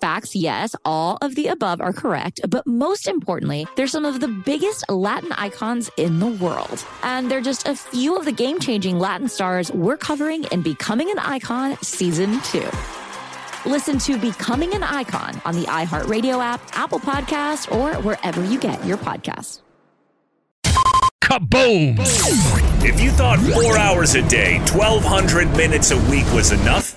Facts, yes, all of the above are correct. But most importantly, they're some of the biggest Latin icons in the world. And they're just a few of the game changing Latin stars we're covering in Becoming an Icon Season 2. Listen to Becoming an Icon on the iHeartRadio app, Apple Podcast, or wherever you get your podcasts. Kaboom! If you thought four hours a day, 1,200 minutes a week was enough,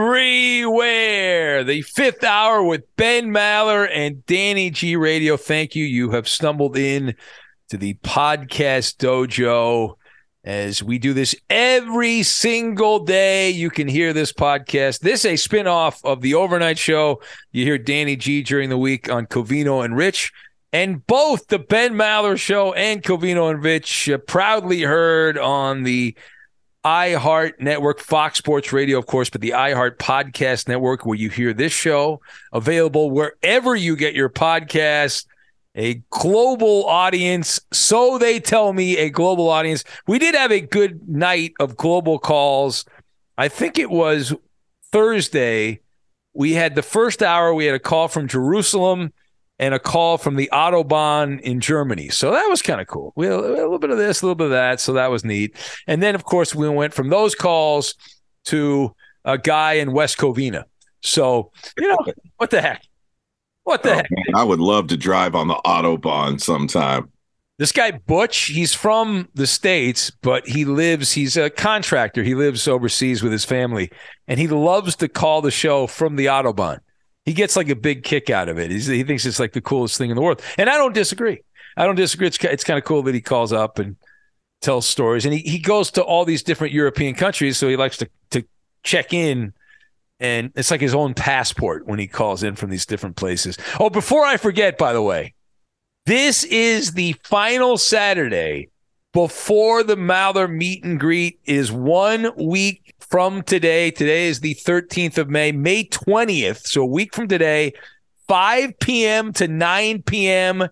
everywhere. The fifth hour with Ben Maller and Danny G Radio. Thank you. You have stumbled in to the podcast dojo as we do this every single day. You can hear this podcast. This is a spinoff of the overnight show. You hear Danny G during the week on Covino and Rich. And both the Ben Maller show and Covino and Rich uh, proudly heard on the iHeart Network, Fox Sports Radio, of course, but the iHeart Podcast Network, where you hear this show, available wherever you get your podcast. A global audience. So they tell me a global audience. We did have a good night of global calls. I think it was Thursday. We had the first hour, we had a call from Jerusalem and a call from the Autobahn in Germany. So that was kind of cool. We a little bit of this, a little bit of that. So that was neat. And then, of course, we went from those calls to a guy in West Covina. So, you know, what the heck? What the oh, heck? Man, I would love to drive on the Autobahn sometime. This guy Butch, he's from the states, but he lives. He's a contractor. He lives overseas with his family, and he loves to call the show from the autobahn he gets like a big kick out of it. He's, he thinks it's like the coolest thing in the world, and I don't disagree. I don't disagree. It's it's kind of cool that he calls up and tells stories, and he, he goes to all these different European countries, so he likes to to check in, and it's like his own passport when he calls in from these different places. Oh, before I forget, by the way, this is the final Saturday before the Maller meet and greet is one week from today. Today is the 13th of May, May 20th. So a week from today, 5 p.m. to 9 p.m.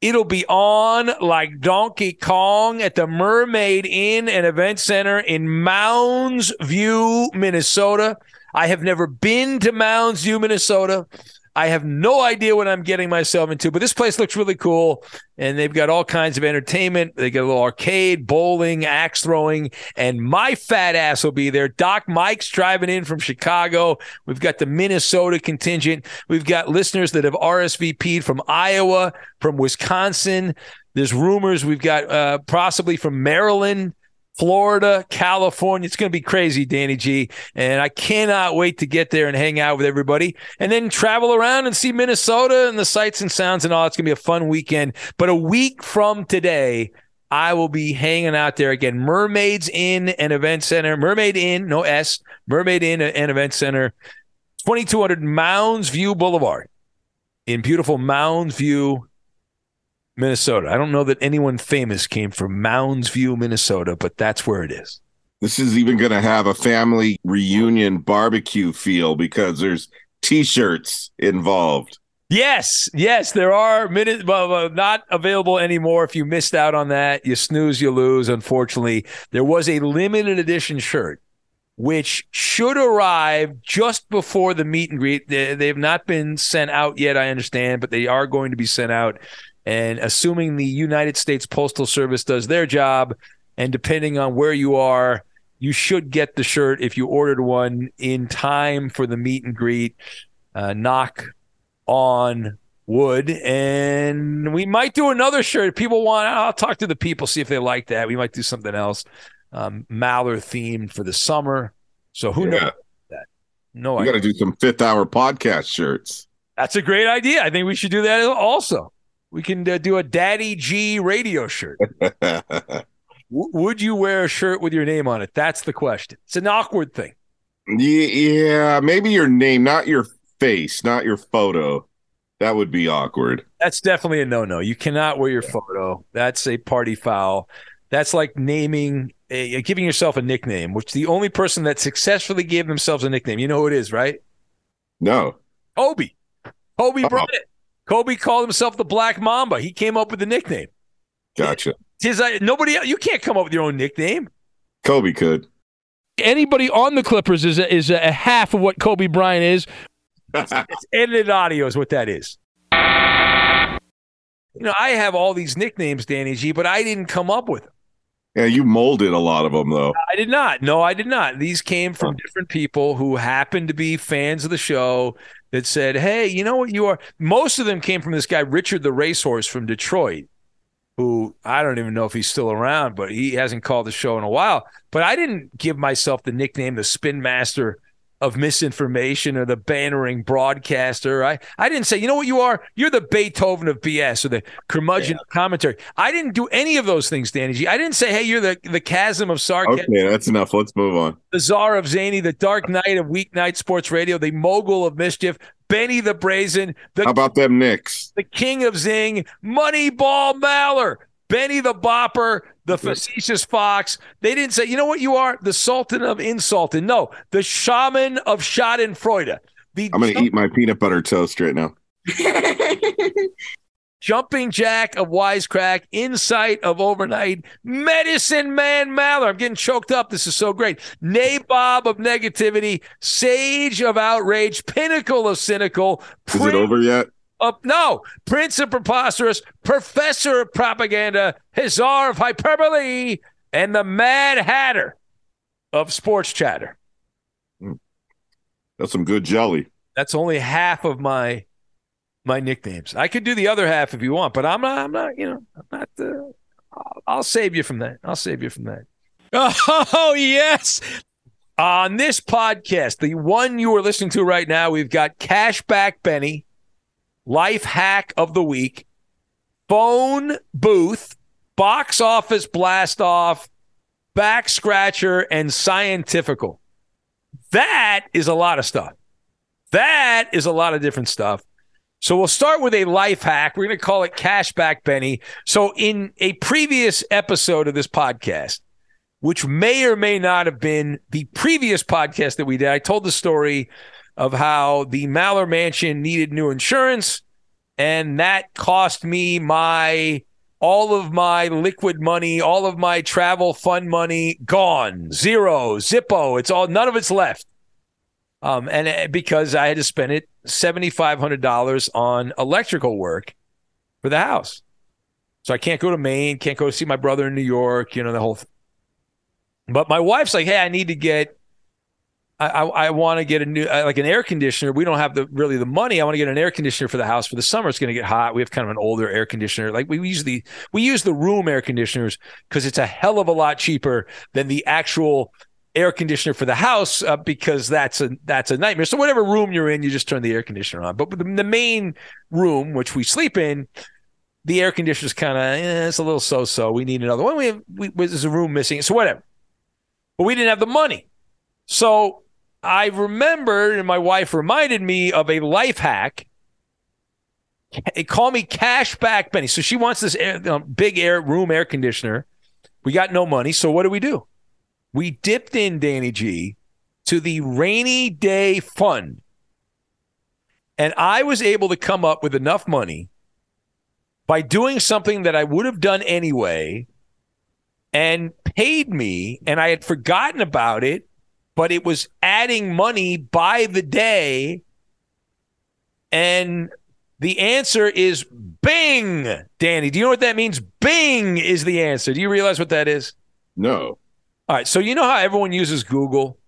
It'll be on like Donkey Kong at the Mermaid Inn and Event Center in Mounds View, Minnesota. I have never been to Mounds View, Minnesota. I have no idea what I'm getting myself into, but this place looks really cool. And they've got all kinds of entertainment. They got a little arcade, bowling, axe throwing, and my fat ass will be there. Doc Mike's driving in from Chicago. We've got the Minnesota contingent. We've got listeners that have RSVP'd from Iowa, from Wisconsin. There's rumors we've got uh, possibly from Maryland. Florida, California. It's going to be crazy, Danny G. And I cannot wait to get there and hang out with everybody and then travel around and see Minnesota and the sights and sounds and all. It's going to be a fun weekend. But a week from today, I will be hanging out there again. Mermaids Inn and Event Center. Mermaid Inn, no S. Mermaid Inn and Event Center. 2200 Mounds View Boulevard in beautiful Mounds View, Minnesota. I don't know that anyone famous came from Mounds View, Minnesota, but that's where it is. This is even going to have a family reunion barbecue feel because there's t-shirts involved. Yes, yes, there are minutes well, not available anymore. If you missed out on that, you snooze, you lose. Unfortunately, there was a limited edition shirt which should arrive just before the meet and greet. They, they have not been sent out yet, I understand, but they are going to be sent out. And assuming the United States Postal Service does their job, and depending on where you are, you should get the shirt if you ordered one in time for the meet and greet. Uh, knock on wood, and we might do another shirt. if People want. I'll talk to the people see if they like that. We might do something else, um, Maller themed for the summer. So who Yeah. knows that? No, We idea. got to do some fifth hour podcast shirts. That's a great idea. I think we should do that also. We can uh, do a Daddy G radio shirt. W- would you wear a shirt with your name on it? That's the question. It's an awkward thing. yeah, maybe your name, not your face, not your photo. That would be awkward. That's definitely a no no. You cannot wear your photo. That's a party foul. That's like naming, a, giving yourself a nickname, which the only person that successfully gave themselves a nickname, you know who it is, right? No. Kobe. Kobe Oh. Bryant. Kobe called himself the Black Mamba. He came up with the nickname. Gotcha. His, uh, nobody, you can't come up with your own nickname. Kobe could. Anybody on the Clippers is a, is a half of what Kobe Bryant is. It's edited audio is what that is. You know, I have all these nicknames, Danny G, but I didn't come up with them. Yeah, you molded a lot of them though. I did not. No, I did not. These came from different people who happened to be fans of the show that said, "Hey, you know what you are." Most of them came from this guy Richard the Racehorse from Detroit, who I don't even know if he's still around, but he hasn't called the show in a while. But I didn't give myself the nickname the Spin Master of misinformation or the bannering broadcaster. I, I didn't say, you know what you are? You're the Beethoven of BS or the curmudgeon of commentary. I didn't do any of those things, Danny G. I didn't say, hey, you're the, the chasm of sarcasm Okay, that's enough. Let's move on. the czar of zany, the dark knight of weeknight sports radio, the mogul of mischief, Benny the brazen, How the, about them Knicks? the king of zing, Moneyball Maller, Benny the bopper, the facetious fox. They didn't say, you know what you are? The sultan of insulting. No, the shaman of schadenfreude. The I'm gonna jump- eat my peanut butter toast right now. jumping jack of wisecrack, insight of overnight, medicine man Maller. I'm getting choked up. This is so great. Nabob of negativity, sage of outrage, pinnacle of cynical. Is it over yet? Of, no, prince of preposterous, professor of propaganda, hussar of hyperbole, and the mad hatter of sports chatter. That's some good jelly. That's only half of my my nicknames. I could do the other half if you want, but I'm not. I'm not. You know, I'm not. Uh, I'll, I'll save you from that. I'll save you from that. Oh, yes. On this podcast, the one you are listening to right now, we've got Cashback Benny, Life Hack of the Week, Phone Booth, Box Office Blast Off, Back Scratcher, and Scientifical. That is a lot of stuff. That is a lot of different stuff. So we'll start with a life hack. We're going to call it Cashback Benny. So in a previous episode of this podcast, which may or may not have been the previous podcast that we did, I told the story of how the Maller Mansion needed new insurance, and that cost me my all of my liquid money, all of my travel fund money gone, zero, zippo. It's all none of it's left. Um, and uh, because I had to spend it seventy five hundred dollars on electrical work for the house, so I can't go to Maine, can't go see my brother in New York. You know the whole. Th- but my wife's like, "Hey, I need to get, I I, want to get a new like an air conditioner. We don't have the really the money. I want to get an air conditioner for the house for the summer. It's going to get hot. We have kind of an older air conditioner. Like we use the we use the room air conditioners because it's a hell of a lot cheaper than the actual air conditioner for the house uh, because that's a that's a nightmare. So whatever room you're in, you just turn the air conditioner on. But the, main room, which we sleep in, the air conditioner's kind of eh, it's a little so-so. We need another one. We have we, there's a room missing, so whatever. But we didn't have the money, so I remembered, and my wife reminded me of a life hack. They call me Cashback Benny. So she wants this air, big air room air conditioner. We got no money, so what do we do? we dipped in Danny G to the rainy day fund. And I was able to come up with enough money by doing something that I would have done anyway and paid me. And I had forgotten about it, but it was adding money by the day. And the answer is Bing, Danny. Do you know what that means? Bing is the answer. Do you realize what that is? No. All right. So you know how everyone uses Google?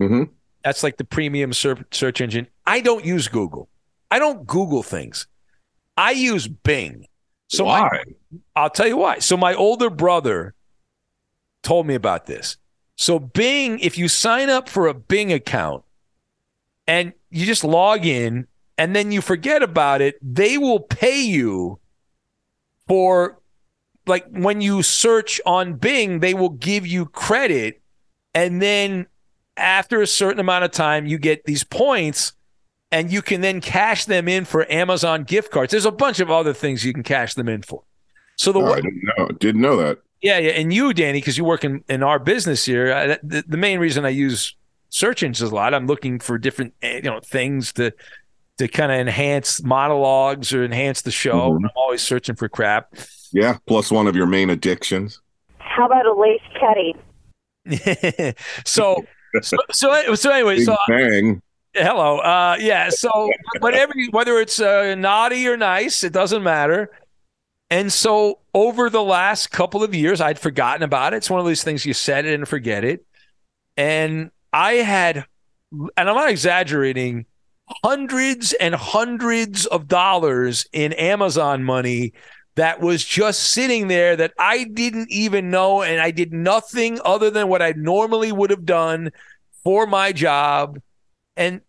Mm-hmm. That's like the premium search engine. I don't use Google. I don't Google things. I use Bing. So why? My, I'll tell you why. So my older brother told me about this. So Bing, if you sign up for a Bing account and you just log in and then you forget about it, they will pay you for like when you search on Bing, they will give you credit and then after a certain amount of time you get these points and you can then cash them in for Amazon gift cards. There's a bunch of other things you can cash them in for. So the oh, I didn't know didn't know that. Yeah, yeah, and you, Danny, because you work in, in our business here. I, the, the main reason I use search engines a lot, I'm looking for different eh, you know things to to kind of enhance monologues or enhance the show. Mm-hmm. I'm always searching for crap. Yeah, plus one of your main addictions. How about a lace teddy? so, so, so, so anyway, so bang. Hello. Uh, yeah. So, whatever, whether it's uh, naughty or nice, it doesn't matter. And so, over the last couple of years, I'd forgotten about it. It's one of these things you set it and forget it. And I had, and I'm not exaggerating, hundreds and hundreds of dollars in Amazon money that was just sitting there that I didn't even know. And I did nothing other than what I normally would have done for my job. And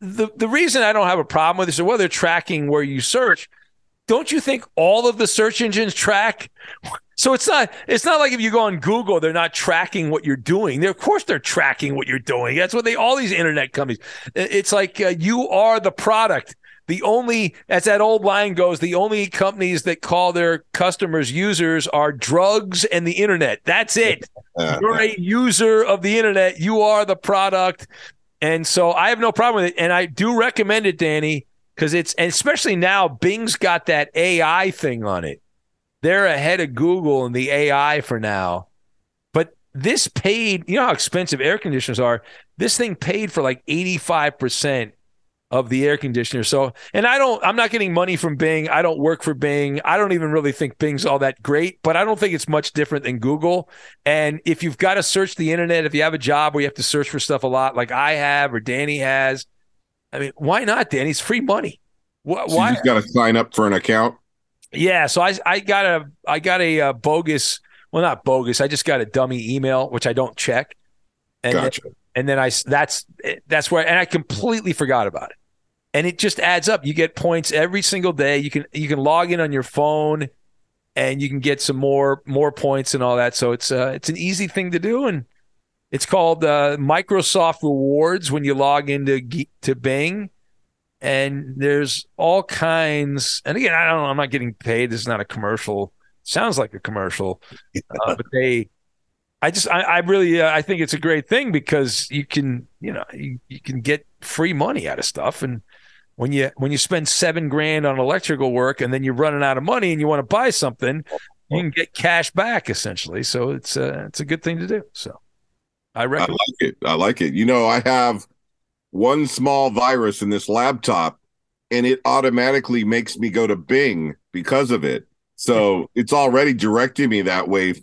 the, the reason I don't have a problem with this is whether tracking where you search, don't you think all of the search engines track? So it's not it's not like if you go on Google, they're not tracking what you're doing. They're, of course, they're tracking what you're doing. That's what they all these internet companies. It's like uh, you are the product. The only, as that old line goes, the only companies that call their customers users are drugs and the internet. That's it. You're a user of the internet. You are the product. And so I have no problem with it. And I do recommend it, Danny, because it's, especially now, Bing's got that AI thing on it. They're ahead of Google and the AI for now. But this paid, you know how expensive air conditioners are? This thing paid for like 85% of the air conditioner. So, and I don't, I'm not getting money from Bing. I don't work for Bing. I don't even really think Bing's all that great, but I don't think it's much different than Google. And if you've got to search the internet, if you have a job where you have to search for stuff a lot, like I have or Danny has, I mean, why not, Danny? It's free money. Why? So you just got to sign up for an account. Yeah. So I, I got a, I got a uh, bogus, well, not bogus. I just got a dummy email, which I don't check. And gotcha. Then, and then I, that's, that's where, and I completely forgot about it and it just adds up. You get points every single day. You can you can log in on your phone, and you can get some more more points and all that. So it's uh, it's an easy thing to do, and it's called uh, Microsoft Rewards when you log into to Bing. And there's all kinds. And again, I don't. know. I'm not getting paid. This is not a commercial. Sounds like a commercial, uh, but they I just I, I really uh, I think it's a great thing because you can you know you, you can get free money out of stuff and when you when you spend seven grand on electrical work and then you're running out of money and you want to buy something, you can get cash back essentially. So it's a it's a good thing to do. So I. I like it. I like it. You know, I have one small virus in this laptop, and it automatically makes me go to Bing because of it. So it's already directing me that way,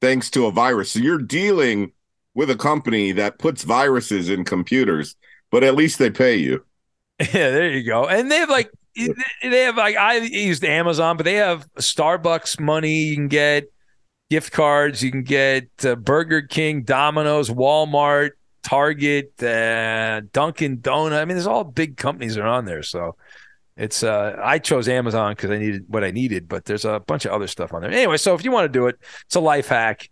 thanks to a virus. So you're dealing with a company that puts viruses in computers, but at least they pay you. Yeah, there you go. And they have like they have like I used Amazon, but they have Starbucks money. You can get gift cards. You can get uh, Burger King, Domino's, Walmart, Target, uh, Dunkin' Donut. I mean, there's all big companies that are on there. So it's uh, I chose Amazon because I needed what I needed, but there's a bunch of other stuff on there. Anyway, so if you want to do it, it's a life hack,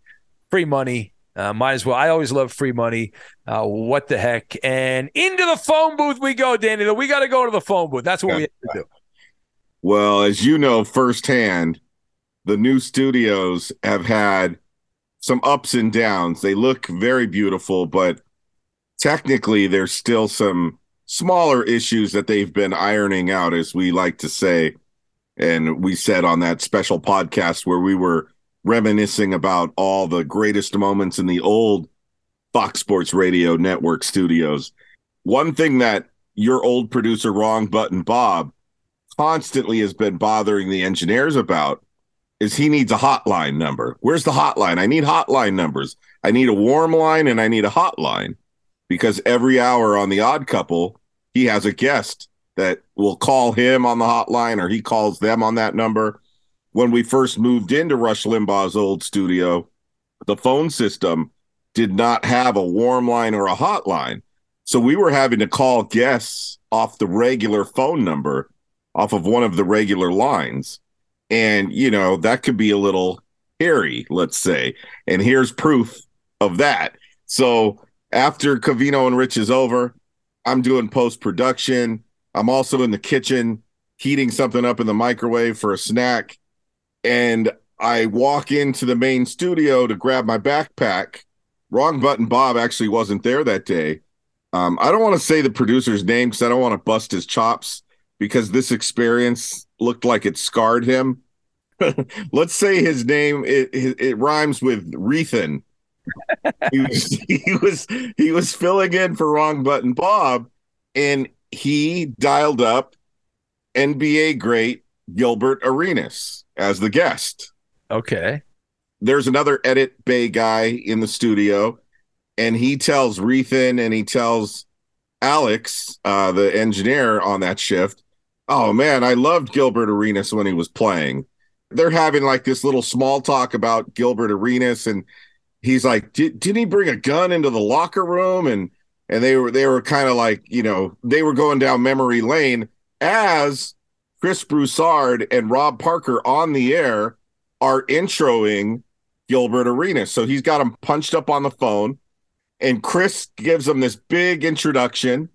free money. Uh, might as well. I always love free money. Uh, what the heck? And into the phone booth we go, Danny. We got to go to the phone booth. That's what yeah. we have to do. Well, as you know firsthand, the new studios have had some ups and downs. They look very beautiful, but technically there's still some smaller issues that they've been ironing out, as we like to say. And we said on that special podcast where we were reminiscing about all the greatest moments in the old Fox Sports Radio network studios. One thing that your old producer, Wrong Button Bob, constantly has been bothering the engineers about is he needs a hotline number. Where's the hotline? I need hotline numbers. I need a warm line and I need a hotline because every hour on the odd couple, he has a guest that will call him on the hotline or he calls them on that number. When we first moved into Rush Limbaugh's old studio, the phone system did not have a warm line or a hotline. So we were having to call guests off the regular phone number, off of one of the regular lines. And, you know, that could be a little hairy, let's say. And here's proof of that. So after Covino and Rich is over, I'm doing post production. I'm also in the kitchen heating something up in the microwave for a snack. And I walk into the main studio to grab my backpack. Wrong button Bob actually wasn't there that day. Um, I don't want to say the producer's name because I don't want to bust his chops because this experience looked like it scarred him. Let's say his name it, it, it rhymes with Rethan. he, was, he was he was filling in for wrong button Bob, and he dialed up NBA great Gilbert Arenas as the guest. Okay. There's another edit bay guy in the studio, and he tells Rethan and he tells Alex, uh, the engineer on that shift, oh man, I loved Gilbert Arenas when he was playing. They're having like this little small talk about Gilbert Arenas, and he's like, didn't he bring a gun into the locker room? And and they were they were kind of like, you know, they were going down memory lane as Chris Broussard and Rob Parker on the air are introing Gilbert Arenas. So he's got him punched up on the phone, and Chris gives him this big introduction.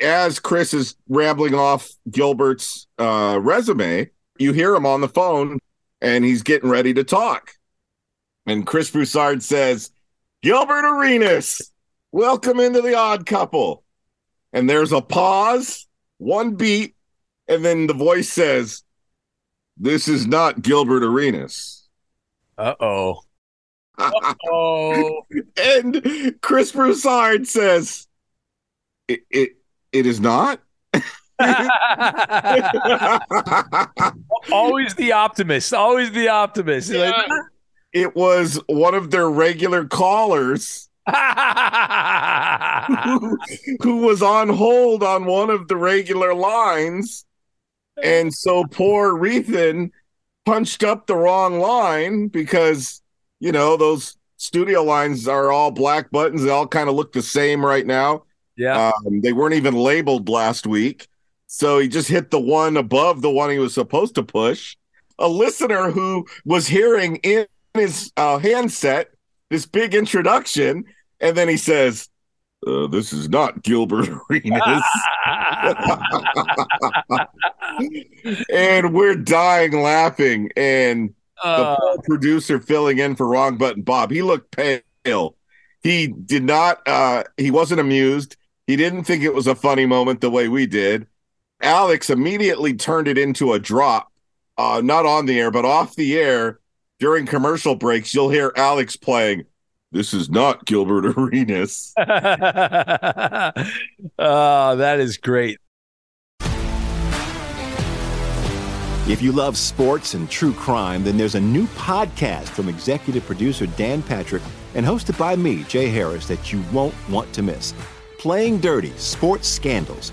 As Chris is rambling off Gilbert's uh, resume, you hear him on the phone and he's getting ready to talk. And Chris Broussard says, Gilbert Arenas, welcome into the odd couple. And there's a pause, one beat, and then the voice says, This is not Gilbert Arenas. Uh oh. oh. and Chris Broussard says, It it, it is not. always the optimist. Always the optimist. Yeah. Like, it was one of their regular callers who, who was on hold on one of the regular lines. And so poor Rethan punched up the wrong line because, you know, those studio lines are all black buttons. They all kind of look the same right now. Yeah. Um, they weren't even labeled last week. So he just hit the one above the one he was supposed to push. A listener who was hearing in his uh, handset this big introduction, and then he says, uh, "This is not Gilbert Arenas," and we're dying laughing. And uh, the producer filling in for wrong button Bob, he looked pale. He did not. Uh, he wasn't amused. He didn't think it was a funny moment the way we did. Alex immediately turned it into a drop, uh, not on the air, but off the air during commercial breaks. You'll hear Alex playing. This is not Gilbert Arenas. oh, that is great. If you love sports and true crime, then there's a new podcast from executive producer Dan Patrick and hosted by me, Jay Harris, that you won't want to miss. Playing Dirty Sports Scandals.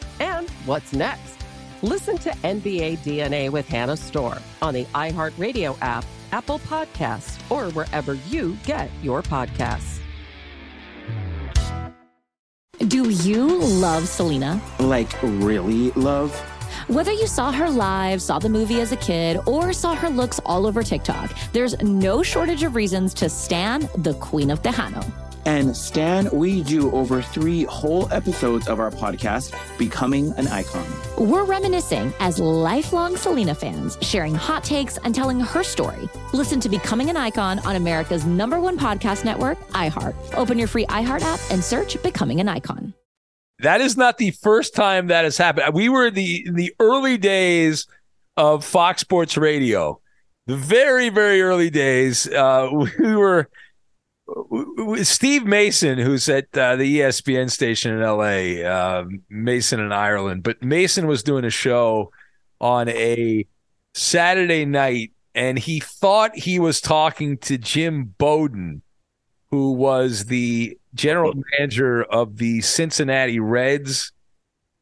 And what's next? Listen to NBA DNA with Hannah Storm on the iHeartRadio app, Apple Podcasts, or wherever you get your podcasts. Do you love Selena? Like, really love? Whether you saw her live, saw the movie as a kid, or saw her looks all over TikTok, there's no shortage of reasons to stan the Queen of Tejano. And Stan, we do over three whole episodes of our podcast, Becoming an Icon. We're reminiscing as lifelong Selena fans, sharing hot takes and telling her story. Listen to Becoming an Icon on America's number one podcast network, iHeart. Open your free iHeart app and search Becoming an Icon. That is not the first time that has happened. We were the the early days of Fox Sports Radio, the very very early days. Uh, we were Steve Mason, who's at uh, the ESPN station in LA, uh, Mason in Ireland, but Mason was doing a show on a Saturday night, and he thought he was talking to Jim Bowden, who was the general manager of the Cincinnati Reds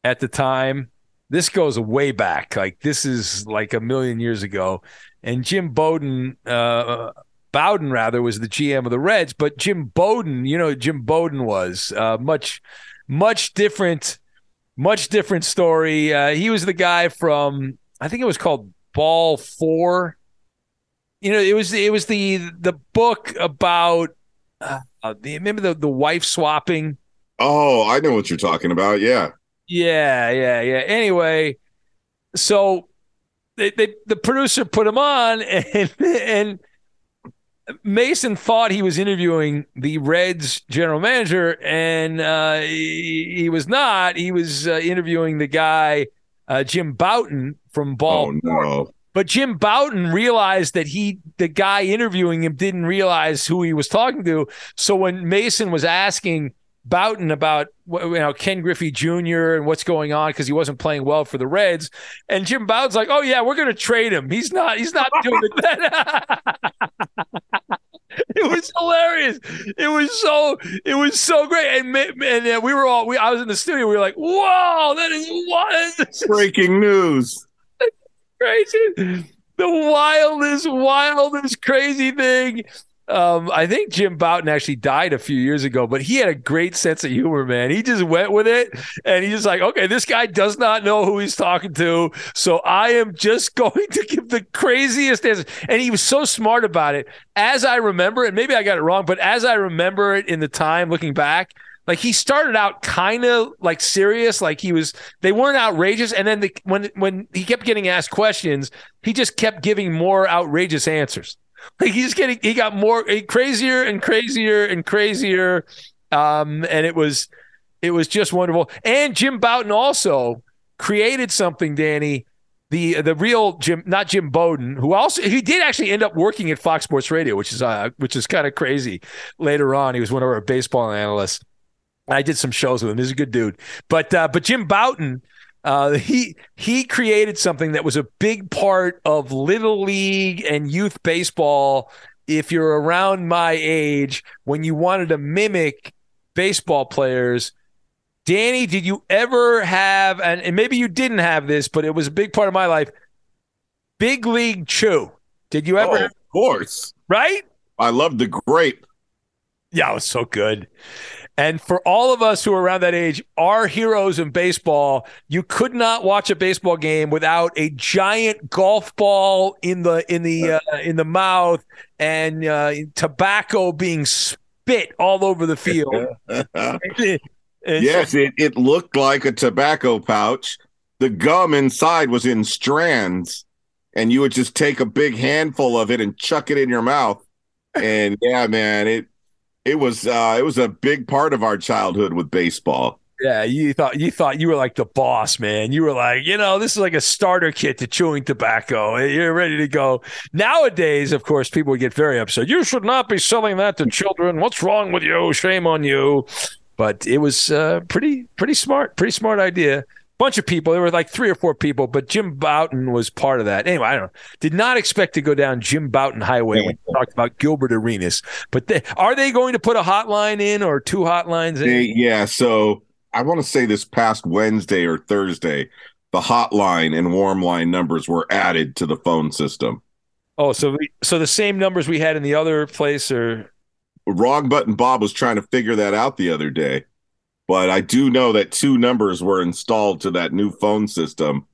at the time. This goes way back, like this is like a million years ago, and Jim Bowden. Uh, Bowden rather was the GM of the Reds, but Jim Bouton, you know, Jim Bouton was uh, much, much different, much different story. Uh, he was the guy from I think it was called Ball Four. You know, it was it was the the book about uh, the remember the the wife swapping. Oh, I know what you're talking about. Yeah. Yeah, yeah, yeah. Anyway, so they, they the producer put him on and and Mason thought he was interviewing the Reds general manager, and uh, he, he, was not. He was uh, interviewing the guy, uh, Jim Bouton from Ball. Oh, no. But Jim Bouton realized that he, the guy interviewing him, didn't realize who he was talking to. So when Mason was asking Bouton about you know Ken Griffey Jr. and what's going on because he wasn't playing well for the Reds, and Jim Bouton's like, "Oh yeah, we're going to trade him. He's not. He's not doing it." it was hilarious. It was so. It was so great, and and uh, we were all. We I was in the studio. We were like, "Whoa, that is what breaking news." Crazy. The wildest, wildest, crazy thing um, I think Jim Bouton actually died a few years ago, but he had a great sense of humor, man. He just went with it and he's just like, okay, this guy does not know who he's talking to. So I am just going to give the craziest answer. And he was so smart about it. As I remember, and maybe I got it wrong, but as I remember it in the time looking back, like he started out kind of like serious, like he was. They weren't outrageous, and then the, when when he kept getting asked questions, he just kept giving more outrageous answers. Like he's getting, he got more crazier and crazier and crazier, um, and it was, it was just wonderful. And Jim Bouton also created something, Danny. The the real Jim, not Jim Bowden, who also he did actually end up working at Fox Sports Radio, which is uh, which is kind of crazy. Later on, he was one of our baseball analysts. I did some shows with him. He's a good dude. But uh, but Jim Bouton uh, he he created something that was a big part of little league and youth baseball. If you're around my age, when you wanted to mimic baseball players, Danny, did you ever have? And, and maybe you didn't have this, but it was a big part of my life. Big League Chew. Did you ever? Oh, of course. Right. I love the grape. Yeah, it was so good. And for all of us who are around that age, our heroes in baseball, you could not watch a baseball game without a giant golf ball in the in the uh, in the mouth and uh, tobacco being spit all over the field. yes, it, it looked like a tobacco pouch. The gum inside was in strands, and you would just take a big handful of it and chuck it in your mouth. And yeah, man, it It was uh it was a big part of our childhood with baseball. Yeah, you thought you thought you were like the boss, man. You were like, you know, this is like a starter kit to chewing tobacco. You're ready to go. Nowadays, of course, people would get very upset. You should not be selling that to children. What's wrong with you? Shame on you. But it was uh, pretty pretty smart, pretty smart idea. Bunch of people. There were like three or four people, but Jim Bouton was part of that. Anyway, I don't know. Did not expect to go down Jim Bouton Highway when we talked about Gilbert Arenas. But they, are they going to put a hotline in or two hotlines in? They, yeah, so I want to say this past Wednesday or Thursday, the hotline and warm line numbers were added to the phone system. Oh, so we, so the same numbers we had in the other place are Wrong button Bob was trying to figure that out the other day. But I do know that two numbers were installed to that new phone system.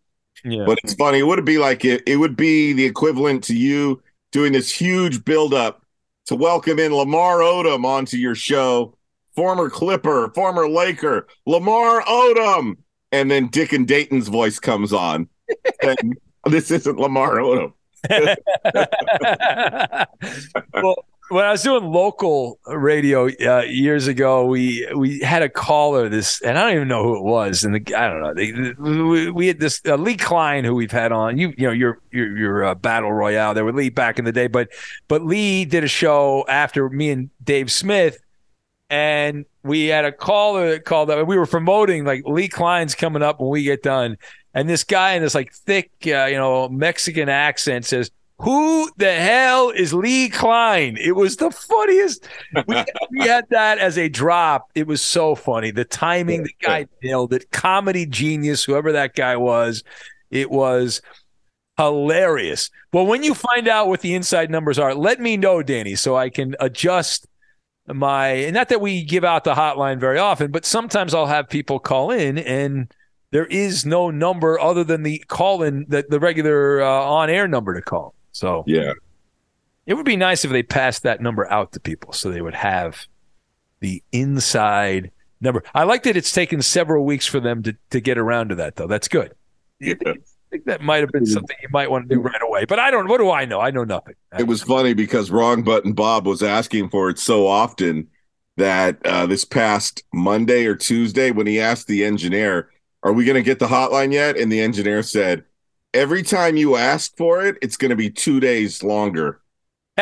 Yeah. But it's funny, it would be like it, it would be the equivalent to you doing this huge buildup to welcome in Lamar Odom onto your show, former Clipper, former Laker, Lamar Odom. And then Dick and Dayton's voice comes on. this isn't Lamar Odom. well, when I was doing local radio uh, years ago, we we had a caller this, and I don't even know who it was, and the, I don't know. We, we had this uh, Lee Klein who we've had on. You you know your your your uh, battle royale there with Lee back in the day, but but Lee did a show after me and Dave Smith, and we had a caller that called up. We were promoting like Lee Klein's coming up when we get done, and this guy in this like thick uh, you know Mexican accent says. Who the hell is Lee Klein? It was the funniest. We, we had that as a drop. It was so funny. The timing, the guy nailed it. Comedy genius, whoever that guy was. It was hilarious. Well, when you find out what the inside numbers are, let me know, Danny, so I can adjust my. And not that we give out the hotline very often, but sometimes I'll have people call in and there is no number other than the call in, the, the regular uh, on air number to call. So yeah, it would be nice if they passed that number out to people so they would have the inside number. I like that it's taken several weeks for them to, to get around to that, though. That's good. Yeah. I think that might have been something you might want to do right away, but I don't. What do I know? I know nothing. It was funny because Wrong Button Bob was asking for it so often that uh, this past Monday or Tuesday, when he asked the engineer, "Are we going to get the hotline yet?" and the engineer said, every time you ask for it, it's going to be two days longer.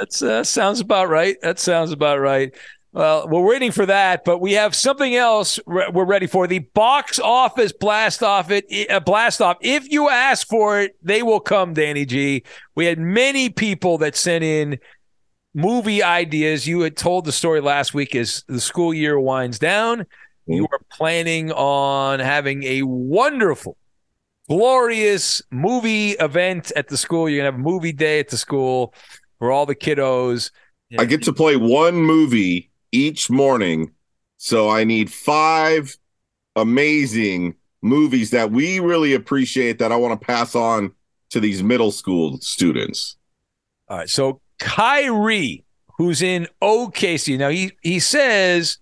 That uh, sounds about right. That sounds about right. Well, we're waiting for that, but we have something else we're ready for. The box office blast off it uh, blast off. If you ask for it, they will come, Danny G. We had many people that sent in movie ideas. You had told the story last week as the school year winds down you are planning on having a wonderful, glorious movie event at the school. You're gonna have a movie day at the school for all the kiddos. I get to play one movie each morning, so I need five amazing movies that we really appreciate that I want to pass on to these middle school students. All right, so Kyrie, who's in OKC now, he he says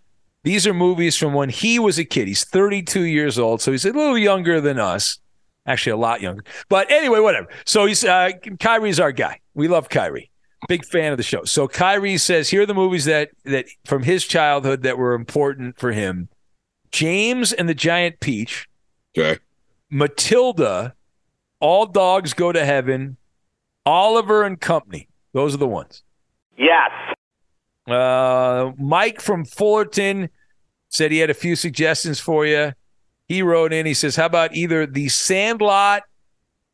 these are movies from when he was a kid. He's 32 years old, so he's a little younger than us. Actually, a lot younger. But anyway, whatever. So he's uh, Kyrie's our guy. We love Kyrie. Big fan of the show. So Kyrie says, here are the movies that that from his childhood that were important for him: James and the Giant Peach. Okay. Matilda, All Dogs Go to Heaven, Oliver and Company. Those are the ones. Yes. Uh, Mike from Fullerton said he had a few suggestions for you. He wrote in, he says, How about either the Sandlot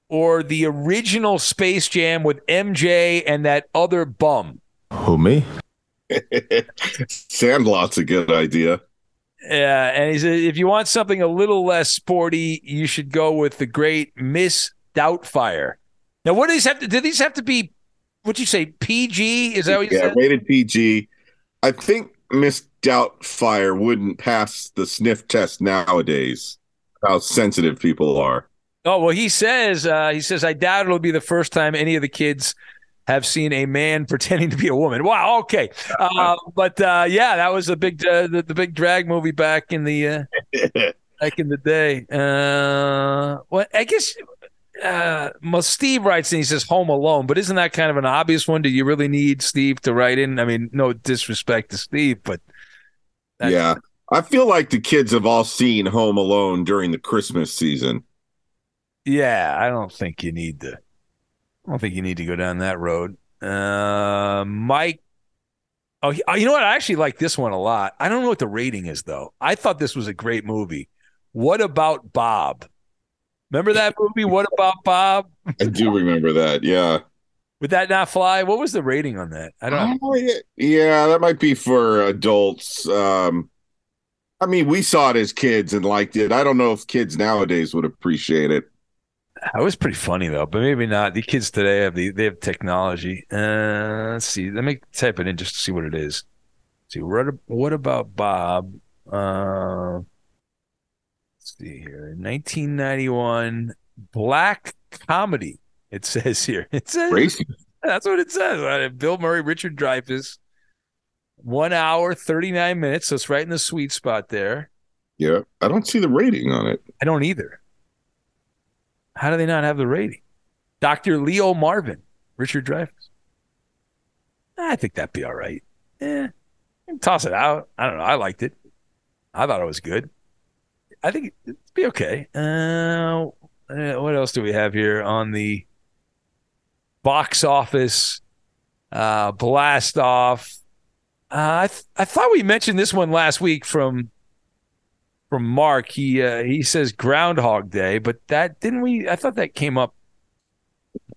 or the original Space Jam with MJ and that other bum? Who, me? Sandlot's a good idea. Yeah, and he said, if you want something a little less sporty, you should go with the great Mrs. Doubtfire. Now, what do these have to? Do these have to be? What'd you say? PG? Is that what you yeah, said? rated PG. I think Mrs. Doubtfire wouldn't pass the sniff test nowadays. How sensitive people are. Oh well, he says uh, he says I doubt it'll be the first time any of the kids have seen a man pretending to be a woman. Wow. Okay. Uh, but uh, yeah, that was a big uh, the, the big drag movie back in the uh, back in the day. Uh, well, I guess uh, well, Steve writes and he says Home Alone, but isn't that kind of an obvious one? Do you really need Steve to write in? I mean, no disrespect to Steve, but yeah, I feel like the kids have all seen Home Alone during the Christmas season. yeah, I don't think you need to. I don't think you need to go down that road. Uh, Mike. Oh, he- oh, you know what? I actually like this one a lot. I don't know what the rating is though. I thought this was a great movie. What about Bob? Remember that movie? What about Bob? I do remember that. Yeah. Would that not fly? What was the rating on that? I don't. Oh, yeah. yeah, that might be for adults. Um, I mean, we saw it as kids and liked it. I don't know if kids nowadays would appreciate it. It was pretty funny though, but maybe not. The kids today have the they have technology. Uh, let's see. Let me type it in just to see what it is. see what what about Bob? Uh, let's see here. 1991 black comedy. It says here. It says Racist. that's what it says. Uh, Bill Murray, Richard Dreyfuss. One hour, 39 minutes. So it's right in the sweet spot there. Yeah, I don't see the rating on it. I don't either. How do they not have the rating? Dr. Leo Marvin, Richard Dreyfuss. I think that'd be all right. Eh, toss it out. I don't know. I liked it. I thought it was good. I think it'd be okay. Uh, uh, what else do we have here on the box office uh, blast off? Uh, I th- I thought we mentioned this one last week from from Mark. He uh, he says Groundhog Day, but that didn't we? I thought that came up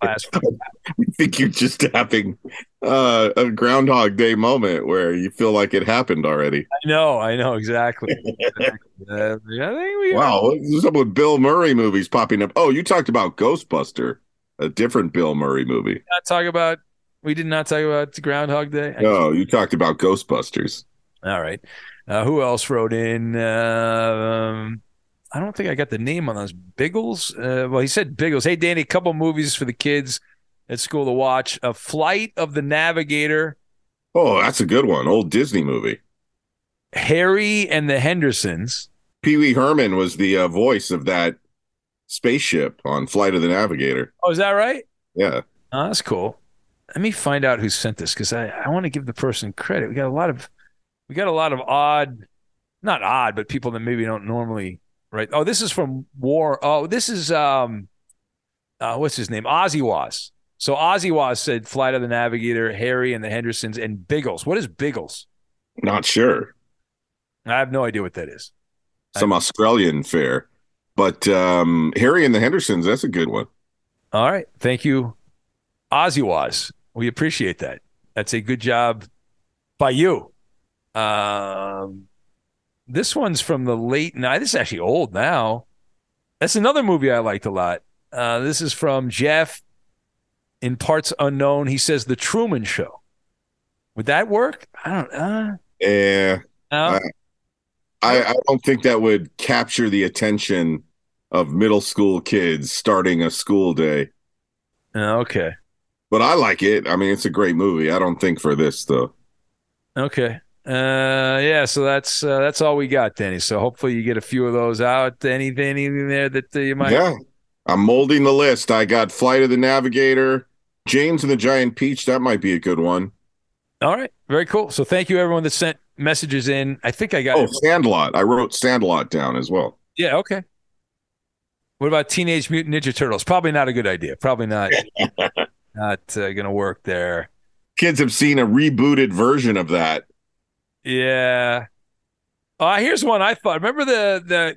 last. I think you're just having uh, a Groundhog Day moment where you feel like it happened already. I know, I know exactly. Exactly. Uh, I think we Wow, what's up with Bill Murray movies popping up? Oh, you talked about Ghostbuster, a different Bill Murray movie. not talk about. We did not talk about Groundhog Day. No, you talked about Ghostbusters. All right. Uh, who else wrote in? Um, I don't think I got the name on those. Biggles. Uh, well, he said Biggles. Hey, Danny, a couple movies for the kids at school to watch. A Flight of the Navigator, Oh, that's a good one. Old Disney movie. Harry and the Hendersons. Pee Wee Herman was the uh, voice of that spaceship on Flight of the Navigator. Oh, is that right? Yeah. Oh, that's cool. Let me find out who sent this because I, I want to give the person credit. We got a lot of we got a lot of odd, not odd, but people that maybe don't normally write. Oh, this is from War. Oh, this is um, uh, what's his name? Ozzy Was. So Ozzy Was said Flight of the Navigator, Harry and the Hendersons, and Biggles. What is Biggles? Not sure. I have no idea what that is. Some Australian fare. But um, Harry and the Hendersons, that's a good one. All right. Thank you, Ozzy Was. We appreciate that. That's a good job by you. Um, this one's from the late night. This is actually old now. That's another movie I liked a lot. Uh, this is from Jeff in parts unknown. He says The Truman Show. Would that work? I don't. Uh, Yeah. no? I, I, I don't think that would capture the attention of middle school kids starting a school day. Uh, okay. But I like it. I mean, it's a great movie. I don't think for this though. Okay. Uh, yeah. So that's uh, that's all we got, Danny. So hopefully you get a few of those out. Anything, anything there that uh, you might. Yeah. I'm molding the list. I got Flight of the Navigator, James and the Giant Peach. That might be a good one. All right. Very cool. So thank you everyone that sent messages in. I think I got Oh, it. Sandlot. I wrote Sandlot down as well. Yeah. Okay. What about Teenage Mutant Ninja Turtles? Probably not a good idea. Probably not not uh, going to work there. Kids have seen a rebooted version of that. Yeah. Uh, here's one I thought. Remember the the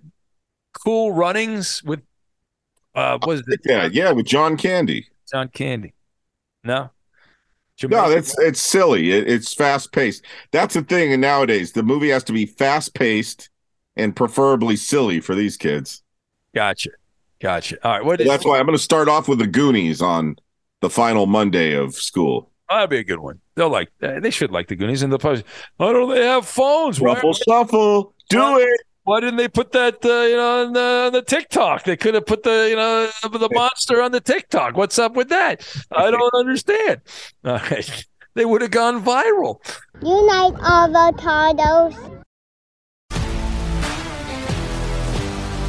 cool runnings with uh what is it? Yeah, yeah, with John Candy. John Candy. No. No, that's it's silly. It, it's fast paced. That's the thing. And nowadays, the movie has to be fast paced and preferably silly for these kids. Gotcha. Gotcha. All right. What is, That's why I'm going to start off with the Goonies on the final Monday of school. Oh, that'd be a good one. They'll like. uh, They should like the Goonies and the post. Why don't they have phones? Why- Truffle shuffle. Do it. Why didn't they put that? Uh, you know, on the, on the TikTok. They could have put the you know the monster on the TikTok. What's up with that? I don't understand. All right. They would have gone viral. Unite avocados.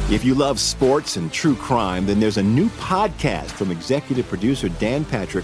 If you love sports and true crime, then there's a new podcast from executive producer Dan Patrick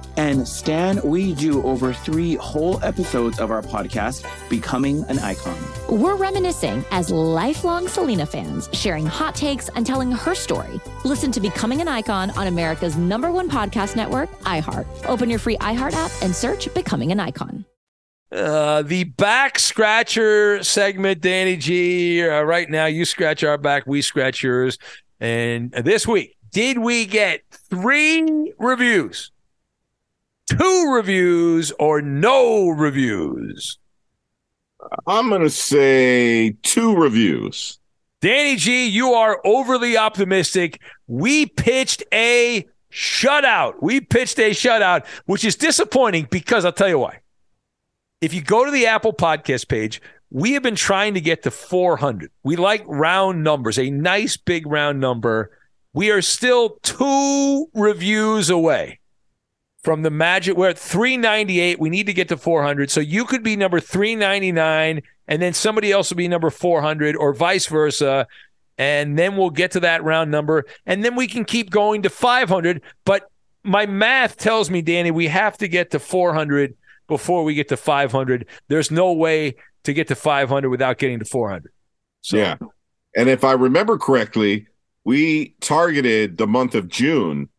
And Stan, we do over three whole episodes of our podcast, Becoming an Icon. We're reminiscing as lifelong Selena fans, sharing hot takes and telling her story. Listen to Becoming an Icon on America's number one podcast network, iHeart. Open your free iHeart app and search Becoming an Icon. Uh, the back scratcher segment, Danny G. Uh, right now, you scratch our back, we scratch yours. And this week, did we get three reviews? Two reviews or no reviews? I'm going to say two reviews. Danny G, you are overly optimistic. We pitched a shutout. We pitched a shutout, which is disappointing because I'll tell you why. If you go to the Apple podcast page, we have been trying to get to 400. We like round numbers, a nice big round number. We are still two reviews away from the magic. We're at 398. We need to get to 400. So you could be number 399, and then somebody else will be number 400, or vice versa. And then we'll get to that round number, and then we can keep going to 500. But my math tells me, Danny, we have to get to 400 before we get to 500. There's no way to get to 500 without getting to 400. So. Yeah. And if I remember correctly, we targeted the month of June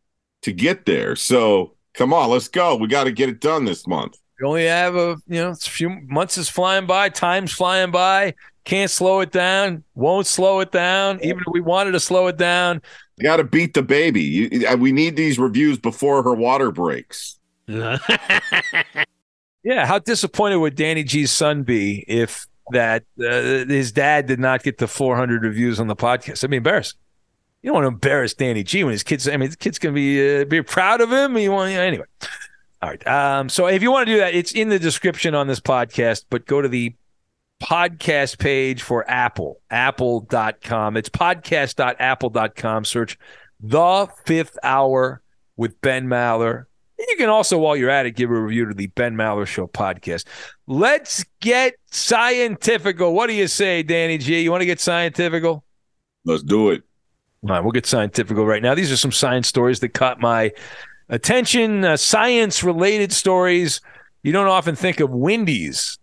to get there. So come on, let's go. We got to get it done this month. We only have a you know a few months is flying by, time's flying by. Can't slow it down. Won't slow it down. Even if we wanted to slow it down, you got to beat the baby. You, we need these reviews before her water breaks. yeah, how disappointed would Danny G's son be if that uh, his dad did not get the 400 reviews on the podcast? I mean, embarrassing. You don't want to embarrass Danny G when his kids. I mean, the kid's gonna be uh, be proud of him. You want anyway. All right. Um, so if you want to do that, it's in the description on this podcast. But go to the podcast page for Apple, apple.com. It's podcast.apple.com. Search the Fifth Hour with Ben Maller. You can also, while you're at it, give a review to the Ben Maller Show podcast. Let's get scientifical. What do you say, Danny G? You want to get scientifical? Let's do it. All right, we'll get scientifical right now. These are some science stories that caught my attention. Uh, science related stories. You don't often think of Wendy's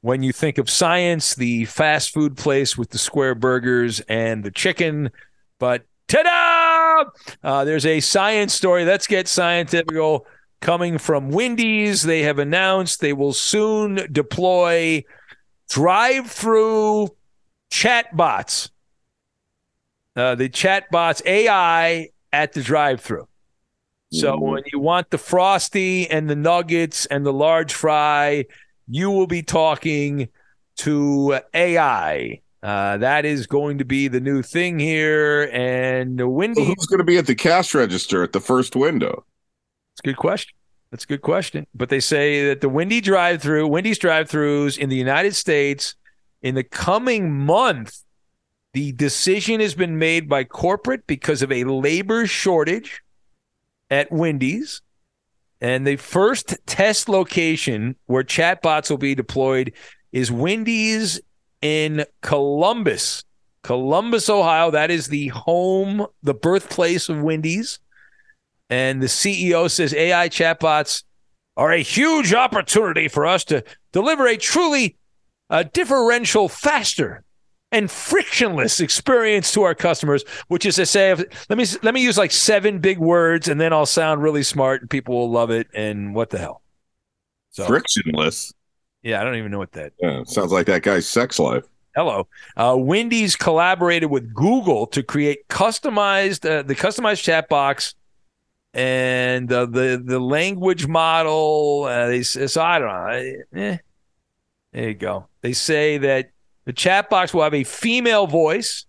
when you think of science, the fast food place with the square burgers and the chicken. But ta da! Uh, there's a science story. Let's get scientifical coming from Wendy's. They have announced they will soon deploy drive through chatbots uh, the chat bots AI at the drive through. So mm-hmm. when you want the frosty and the nuggets and the large fry, you will be talking to AI. Uh, that is going to be the new thing here. And Wendy, so who's going to be at the cash register at the first window? It's a good question. That's a good question. But they say that the Wendy drive-through, Wendy's drive-throughs in the United States in the coming month, the decision has been made by corporate because of a labor shortage at Wendy's. And the first test location where chatbots will be deployed is Wendy's in Columbus, Columbus, Ohio. That is the home, the birthplace of Wendy's. And the CEO says AI chatbots are a huge opportunity for us to deliver a truly uh, differential, faster, and frictionless experience to our customers. Which is to say, let me let me use like seven big words, and then I'll sound really smart, and people will love it. And what the hell? So, frictionless. Yeah, I don't even know what that. Yeah, sounds like that guy's sex life. Hello. Uh, Wendy's collaborated with Google to create customized uh, the customized chat box and uh, the the language model. Uh, they so I don't know. Eh, there you go. They say that the chat box will have a female voice.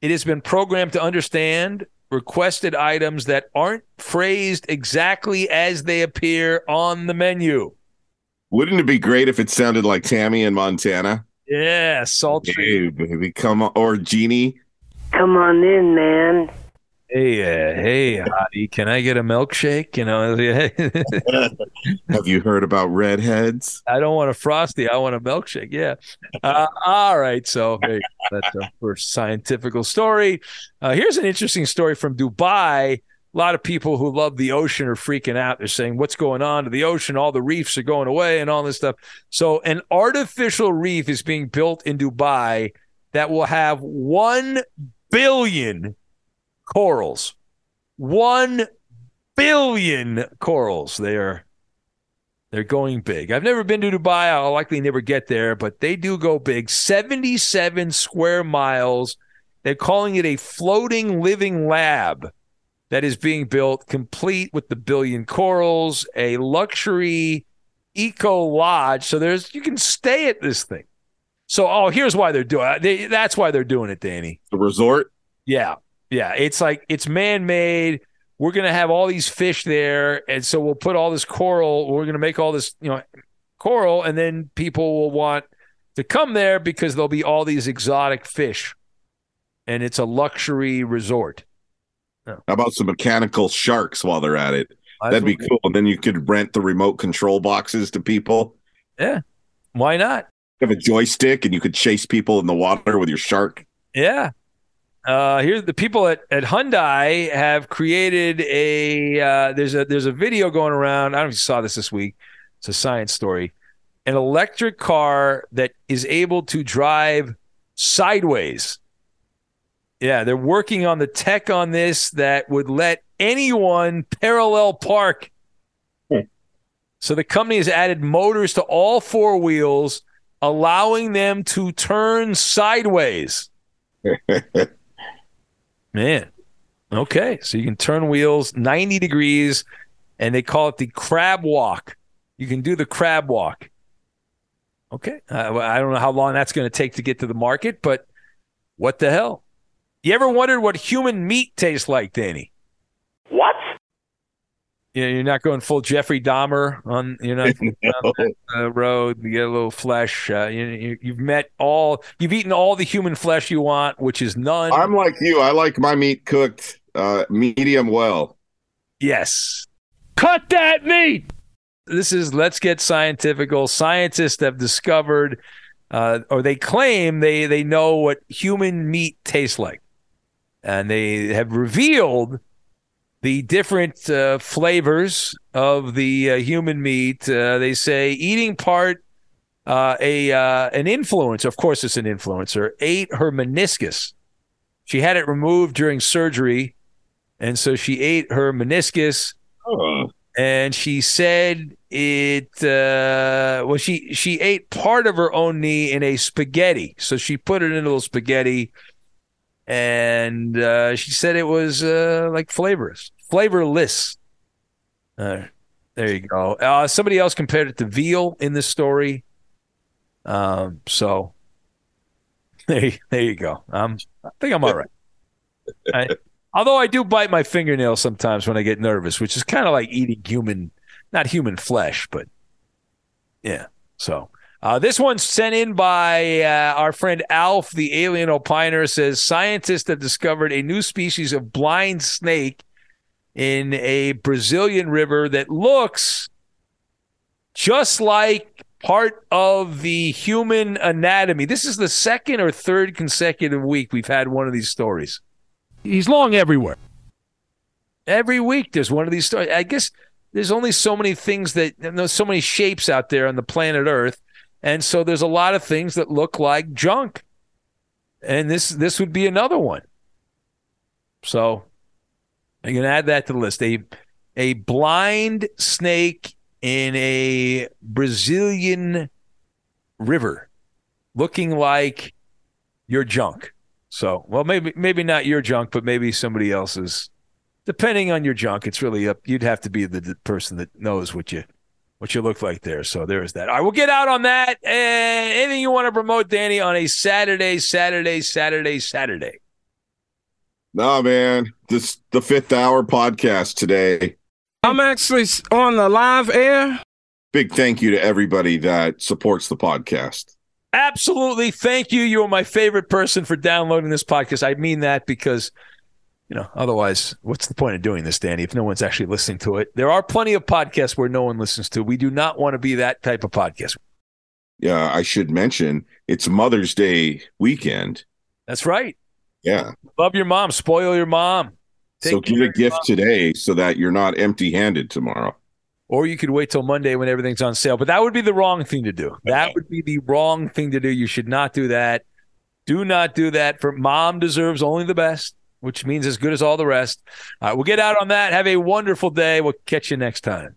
It has been programmed to understand requested items that aren't phrased exactly as they appear on the menu. Wouldn't it be great if it sounded like Tammy in Montana? Yeah, sultry. Hey, baby, come on. Or Jeannie. Come on in, man. Hey, uh, hey, hottie, can I get a milkshake? You know, have you heard about redheads? I don't want a frosty. I want a milkshake. Yeah. Uh, all right. So hey, that's our first scientific story. Uh, here's an interesting story from Dubai. A lot of people who love the ocean are freaking out. They're saying, "What's going on to the ocean? All the reefs are going away, and all this stuff." So, an artificial reef is being built in Dubai that will have one billion corals. One billion corals. They are they're going big. I've never been to Dubai. I'll likely never get there, but they do go big. 77 square miles. They're calling it a floating living lab that is being built, complete with the billion corals, a luxury eco lodge. So there's you can stay at this thing. So oh, here's why they're doing. They, that's why they're doing it, Danny. The resort. Yeah, yeah, it's like it's man made. We're gonna have all these fish there, and so we'll put all this coral. We're gonna make all this, you know, coral, and then people will want to come there because there'll be all these exotic fish, and it's a luxury resort. How about some mechanical sharks while they're at it? That'd be cool. And then you could rent the remote control boxes to people. Yeah, why not? have a joystick and you could chase people in the water with your shark. Yeah, uh, here, the people at, at Hyundai have created a. Uh, there's a there's a video going around. I don't know if you saw this this week. It's a science story. An electric car that is able to drive sideways. Yeah, they're working on the tech on this that would let anyone parallel park. Hmm. So the company has added motors to all four wheels, allowing them to turn sideways. Man. Okay. So you can turn wheels 90 degrees and they call it the crab walk. You can do the crab walk. Okay. Uh, I don't know how long that's going to take to get to the market, but what the hell? You ever wondered what human meat tastes like, Danny? What? You know, you're not going full Jeffrey Dahmer on you know uh, road. You get a little flesh. Uh, you, you, have met all. You've eaten all the human flesh you want, which is none. I'm like you. I like my meat cooked uh, medium well. Yes. Cut that meat. This is let's get scientifical. Scientists have discovered, uh, or they claim they they know what human meat tastes like, and they have revealed the different uh, flavors of the uh, human meat. Uh, they say eating part uh, a uh, an influencer, of course, it's an influencer, ate her meniscus. She had it removed during surgery, and so she ate her meniscus. Oh. And she said it. Uh, well, she she ate part of her own knee in a spaghetti. So she put it in a little spaghetti and uh, she said it was uh, like flavorless, flavorless. Uh, there you go. Uh, somebody else compared it to veal in this story. Um, so there, you- there you go. Um, I think I'm all right. I, although I do bite my fingernails sometimes when I get nervous, which is kind of like eating human, not human flesh, but yeah. So uh, this one's sent in by uh, our friend Alf, the alien opiner, says scientists have discovered a new species of blind snake in a Brazilian river that looks just like part of the human anatomy. This is the second or third consecutive week we've had one of these stories. He's long everywhere. Every week there's one of these stories. I guess there's only so many things that there's so many shapes out there on the planet Earth, and so there's a lot of things that look like junk. And this this would be another one. So I'm gonna add that to the list. A a blind snake in a Brazilian river looking like your junk. So, well, maybe maybe not your junk, but maybe somebody else's. Depending on your junk, it's really up. You'd have to be the, the person that knows what you what you look like there. So there is that. All right, we'll get out on that. And anything you want to promote, Danny, on a Saturday, Saturday, Saturday, Saturday. No, man. This the fifth hour podcast today. I'm actually on the live air. Big thank you to everybody that supports the podcast. Absolutely. Thank you. You are my favorite person for downloading this podcast. I mean that because, you know, otherwise, what's the point of doing this, Danny, if no one's actually listening to it? There are plenty of podcasts where no one listens to. We do not want to be that type of podcast. Yeah, I should mention it's Mother's Day weekend. That's right. Yeah. Love your mom. Spoil your mom. so Take get a gift today so that you're not empty handed tomorrow. Or you could wait till Monday when everything's on sale. But that would be the wrong thing to do. That would be the wrong thing to do. You should not do that. Do not do that. For mom deserves only the best, which means as good as all the rest. All right, we'll get out on that. Have a wonderful day. We'll catch you next time.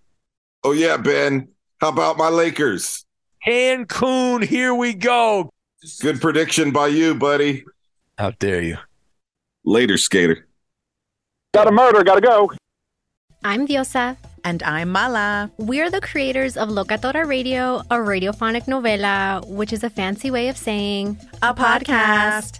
Oh yeah, Ben. How about my Lakers? Cancun, here we go. Good prediction by you, buddy. How dare you? Later, skater. Got a murder, gotta go. I'm Diosa. And I'm Mala. We're the creators of Locatora Radio, a radiophonic novela, which is a fancy way of saying A podcast.